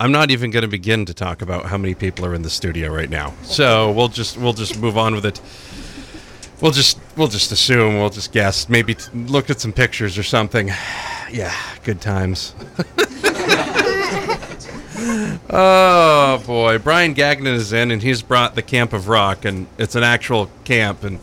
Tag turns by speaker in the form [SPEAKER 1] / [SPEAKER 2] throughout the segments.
[SPEAKER 1] I'm not even going to begin to talk about how many people are in the studio right now. So we'll just we'll just move on with it. We'll just we'll just assume we'll just guess. Maybe t- look at some pictures or something. Yeah, good times. oh boy, Brian Gagnon is in, and he's brought the Camp of Rock, and it's an actual camp, and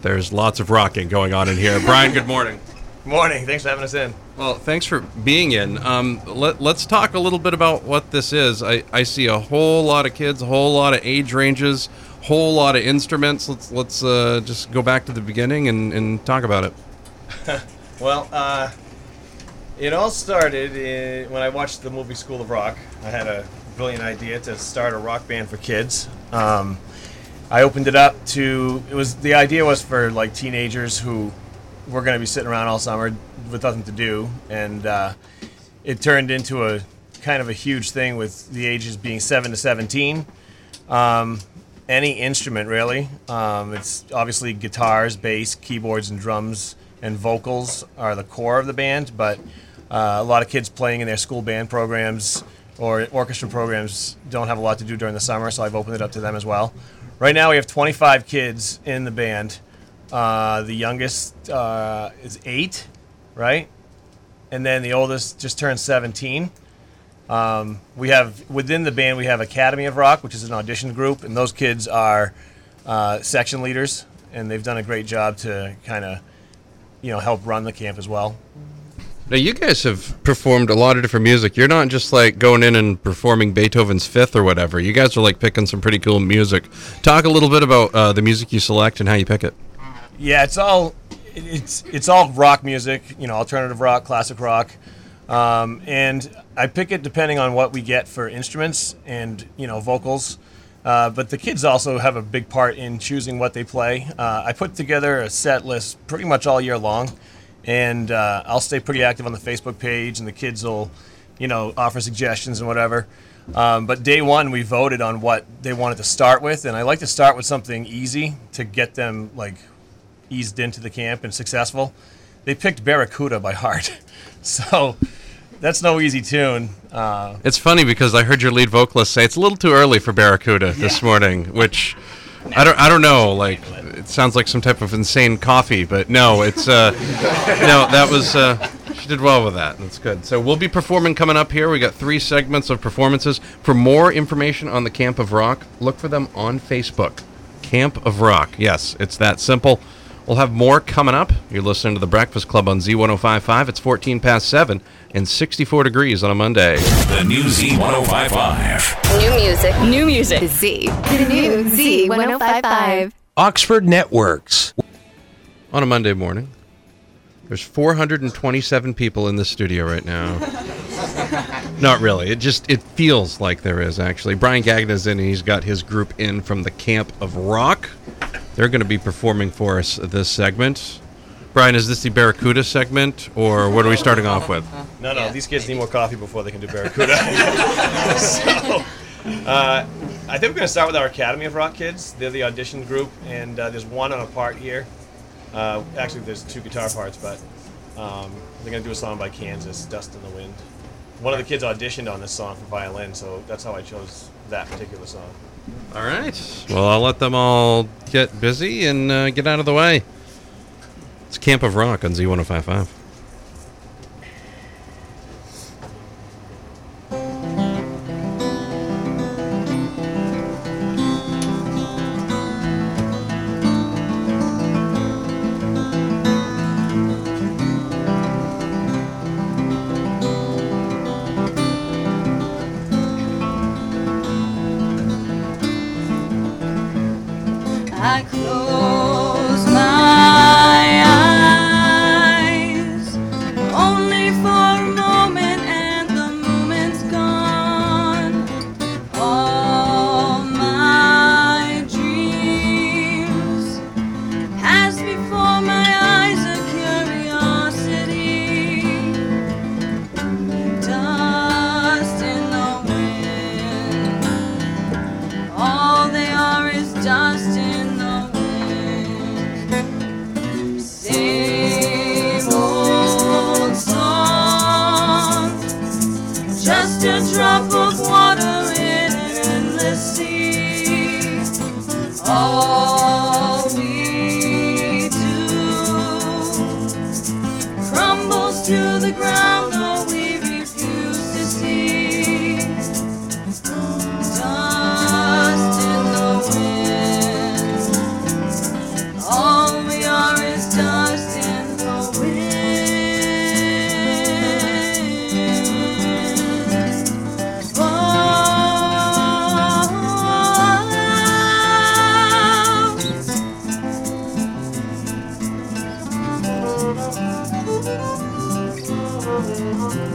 [SPEAKER 1] there's lots of rocking going on in here. Brian, good morning.
[SPEAKER 2] Morning. Thanks for having us in.
[SPEAKER 1] Well, thanks for being in. Um, let, let's talk a little bit about what this is. I, I see a whole lot of kids, a whole lot of age ranges, whole lot of instruments. Let's let's uh, just go back to the beginning and, and talk about it.
[SPEAKER 2] Well, uh, it all started in, when I watched the movie School of Rock. I had a brilliant idea to start a rock band for kids. Um, I opened it up to it was the idea was for like teenagers who were going to be sitting around all summer with nothing to do, and uh, it turned into a kind of a huge thing with the ages being seven to seventeen. Um, any instrument really. Um, it's obviously guitars, bass, keyboards, and drums, and vocals are the core of the band. But uh, a lot of kids playing in their school band programs or orchestra programs don't have a lot to do during the summer, so I've opened it up to them as well. Right now we have 25 kids in the band. Uh, the youngest uh, is eight, right? And then the oldest just turned 17. Um, we have within the band we have Academy of Rock, which is an audition group, and those kids are uh, section leaders, and they've done a great job to kind of, you know, help run the camp as well.
[SPEAKER 1] Now, you guys have performed a lot of different music. You're not just like going in and performing Beethoven's Fifth or whatever. You guys are like picking some pretty cool music. Talk a little bit about uh, the music you select and how you pick it.
[SPEAKER 2] Yeah, it's all it's it's all rock music, you know, alternative rock, classic rock, um, and I pick it depending on what we get for instruments and you know vocals. Uh, but the kids also have a big part in choosing what they play. Uh, I put together a set list pretty much all year long, and uh, I'll stay pretty active on the Facebook page, and the kids will, you know, offer suggestions and whatever. Um, but day one, we voted on what they wanted to start with, and I like to start with something easy to get them like eased into the camp and successful. They picked Barracuda by heart, so that's no easy tune. Uh,
[SPEAKER 1] It's funny because I heard your lead vocalist say it's a little too early for Barracuda this morning, which I don't I don't know. Like it sounds like some type of insane coffee, but no, it's uh, no that was uh, she did well with that. That's good. So we'll be performing coming up here. We got three segments of performances. For more information on the Camp of Rock, look for them on Facebook. Camp of Rock. Yes, it's that simple. We'll have more coming up. You're listening to the Breakfast Club on Z1055. It's 14 past 7 and 64 degrees on a Monday.
[SPEAKER 3] The new Z1055.
[SPEAKER 4] New music.
[SPEAKER 5] New music.
[SPEAKER 4] Z. The new Z1055.
[SPEAKER 6] Oxford Networks.
[SPEAKER 1] On a Monday morning. There's 427 people in the studio right now. Not really. It just it feels like there is actually. Brian Gagnon's in and he's got his group in from the Camp of Rock. They're going to be performing for us this segment. Brian, is this the Barracuda segment or what are we starting off with?
[SPEAKER 2] no, no, these kids need more coffee before they can do Barracuda. so, uh, I think we're going to start with our Academy of Rock kids. They're the audition group, and uh, there's one on a part here. Uh, actually, there's two guitar parts, but um, they're going to do a song by Kansas, Dust in the Wind. One of the kids auditioned on this song for violin, so that's how I chose that particular song.
[SPEAKER 1] All right. Well, I'll let them all get busy and uh, get out of the way. It's Camp of Rock on Z1055.
[SPEAKER 7] I close Now,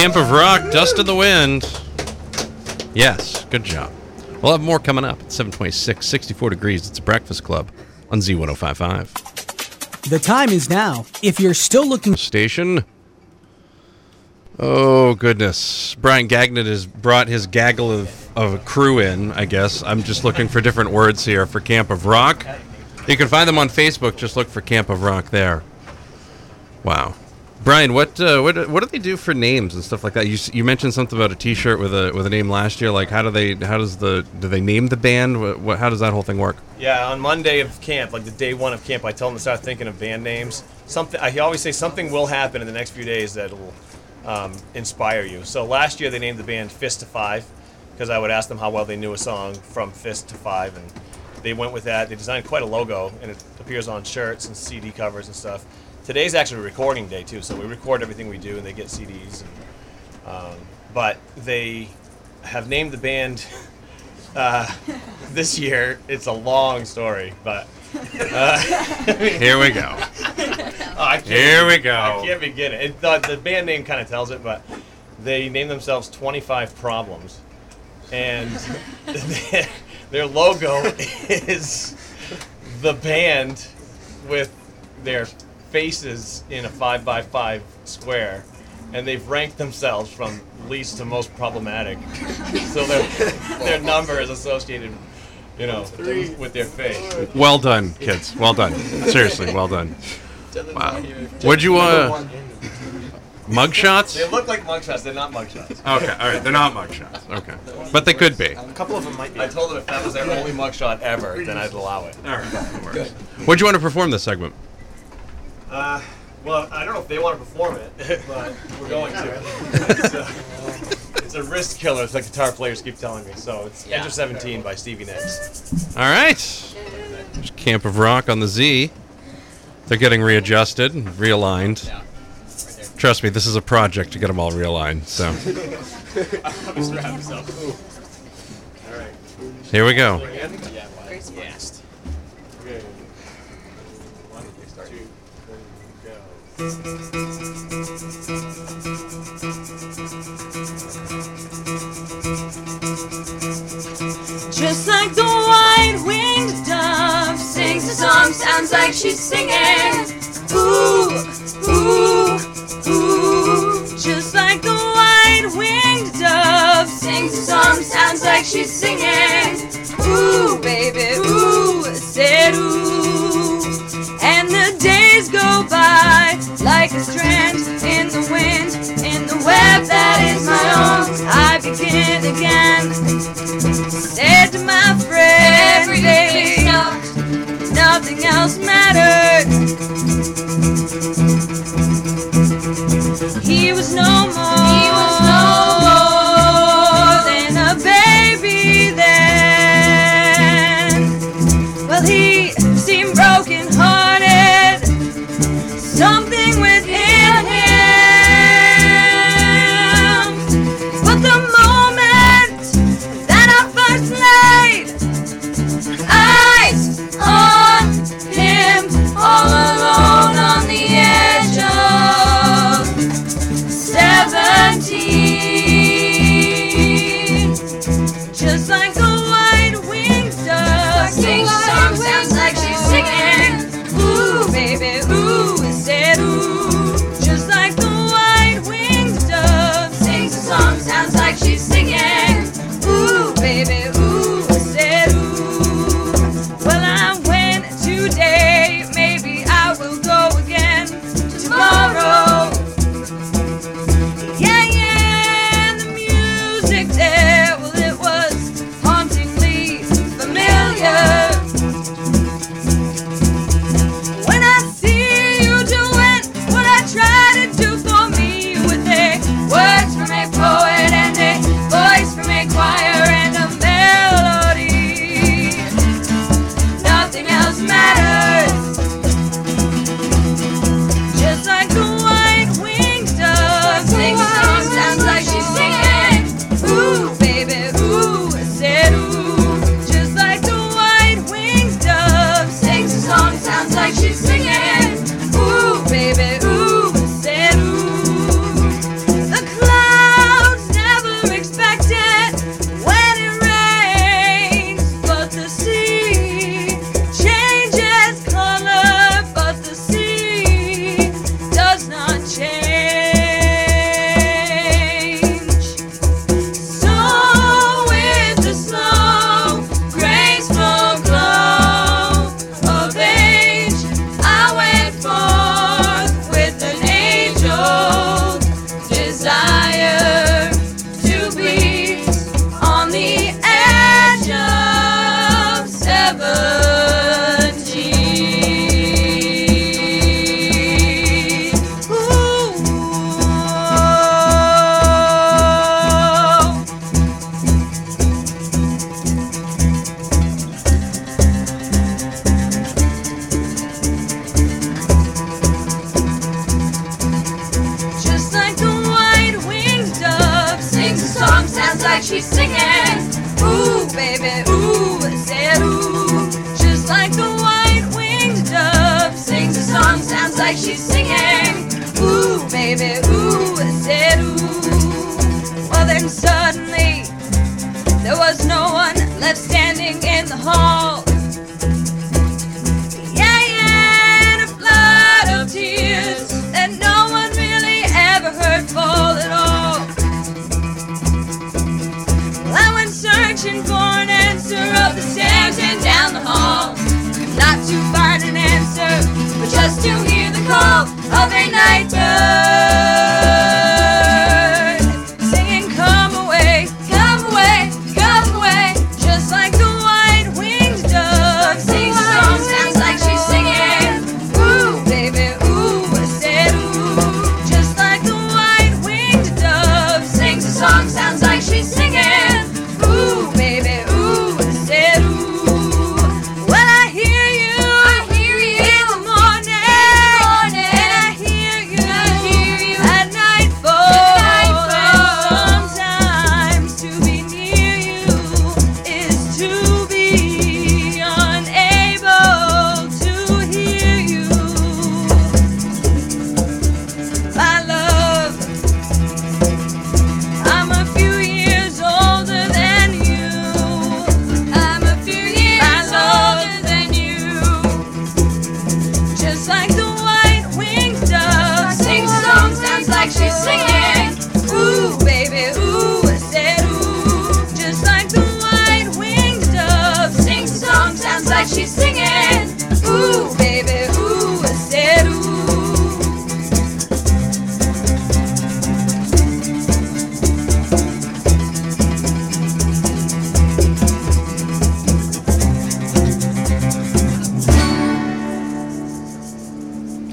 [SPEAKER 1] Camp of Rock, Dust in the Wind. Yes, good job. We'll have more coming up at 726, 64 degrees. It's a Breakfast Club on Z1055.
[SPEAKER 5] The time is now. If you're still looking
[SPEAKER 1] Station. Oh, goodness. Brian Gagnon has brought his gaggle of, of a crew in, I guess. I'm just looking for different words here for Camp of Rock. You can find them on Facebook. Just look for Camp of Rock there. Wow. Brian, what uh, what what do they do for names and stuff like that? You you mentioned something about a T-shirt with a with a name last year. Like, how do they how does the do they name the band? What, what how does that whole thing work?
[SPEAKER 2] Yeah, on Monday of camp, like the day one of camp, I tell them to start thinking of band names. Something I always say something will happen in the next few days that will um, inspire you. So last year they named the band Fist to Five because I would ask them how well they knew a song from Fist to Five, and they went with that. They designed quite a logo, and it appears on shirts and CD covers and stuff. Today's actually recording day too, so we record everything we do, and they get CDs. And, um, but they have named the band uh, this year. It's a long story, but uh,
[SPEAKER 1] Here we go.
[SPEAKER 2] Oh,
[SPEAKER 1] Here we go.
[SPEAKER 2] I can't begin it. it the, the band name kind of tells it, but they name themselves 25 Problems, and their, their logo is the band with their faces in a five by five square, and they've ranked themselves from least to most problematic. so their their number is associated, you know, with their face.
[SPEAKER 1] Well done, kids. Well done. Seriously, well done. Wow. Would you uh mugshots?
[SPEAKER 2] They look like mugshots. They're not mugshots.
[SPEAKER 1] Okay, all right. They're not mugshots. Okay, but they could be.
[SPEAKER 2] A couple of them might be. I told them if that was their only mugshot ever, then I'd allow it.
[SPEAKER 1] All right. Good. Would you want to perform this segment?
[SPEAKER 2] Uh, well, I don't know if they want to perform it, but we're going to. It's a, it's a wrist killer, as the guitar players keep telling me. So it's Edge of 17 by Stevie Nicks.
[SPEAKER 1] All right. There's Camp of Rock on the Z. They're getting readjusted, and realigned. Trust me, this is a project to get them all realigned. So here we go.
[SPEAKER 2] Yes. Okay. One, two, three, go.
[SPEAKER 7] Just like the white-winged dove sings a song, sounds like she's singing. again. Said to my friend,
[SPEAKER 8] everything
[SPEAKER 7] stopped. Nothing else mattered.
[SPEAKER 8] she's singing.
[SPEAKER 7] Ooh, baby, ooh, I said ooh. Well, then suddenly there was no one left standing in the hall. nighter.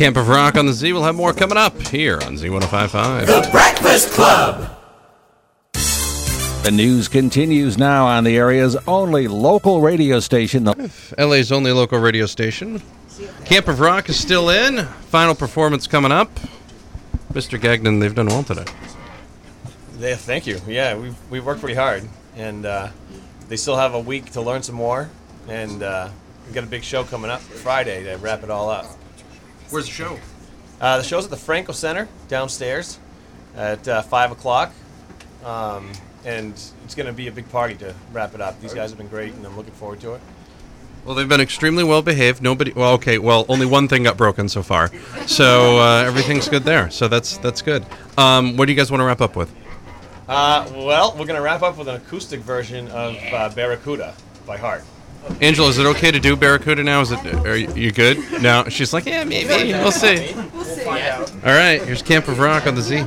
[SPEAKER 7] Camp of Rock on the Z. We'll have more coming up here on Z1055.
[SPEAKER 3] The Breakfast Club.
[SPEAKER 6] The news continues now on the area's only local radio station. The
[SPEAKER 7] LA's only local radio station. Camp of Rock is still in. Final performance coming up. Mr. Gagnon, they've done well today.
[SPEAKER 2] Yeah, thank you. Yeah, we've, we've worked pretty hard, and uh, they still have a week to learn some more, and uh, we've got a big show coming up Friday to wrap it all up.
[SPEAKER 7] Where's the show?
[SPEAKER 2] Uh, the show's at the Franco Center downstairs at uh, 5 o'clock, um, and it's going to be a big party to wrap it up. These guys have been great, and I'm looking forward to it.
[SPEAKER 7] Well, they've been extremely well behaved. Nobody. Well, okay. Well, only one thing got broken so far, so uh, everything's good there. So that's that's good. Um, what do you guys want to wrap up with?
[SPEAKER 2] Uh, well, we're going to wrap up with an acoustic version of uh, Barracuda by Heart.
[SPEAKER 7] Angela, is it okay to do Barracuda now? Is it? Are you you good? No. She's like, yeah, maybe. We'll see.
[SPEAKER 2] We'll out.
[SPEAKER 7] All right. Here's Camp of Rock on the Z.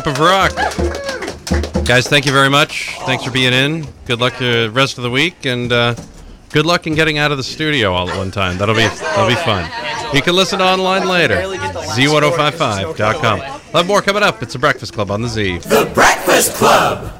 [SPEAKER 1] Camp of Rock. Guys, thank you very much. Thanks for being in. Good luck the rest of the week, and uh, good luck in getting out of the studio all at one time. That'll be that'll be fun. You can listen online later. Z1055.com. We'll have more coming up. It's the Breakfast Club on the Z.
[SPEAKER 3] The Breakfast Club.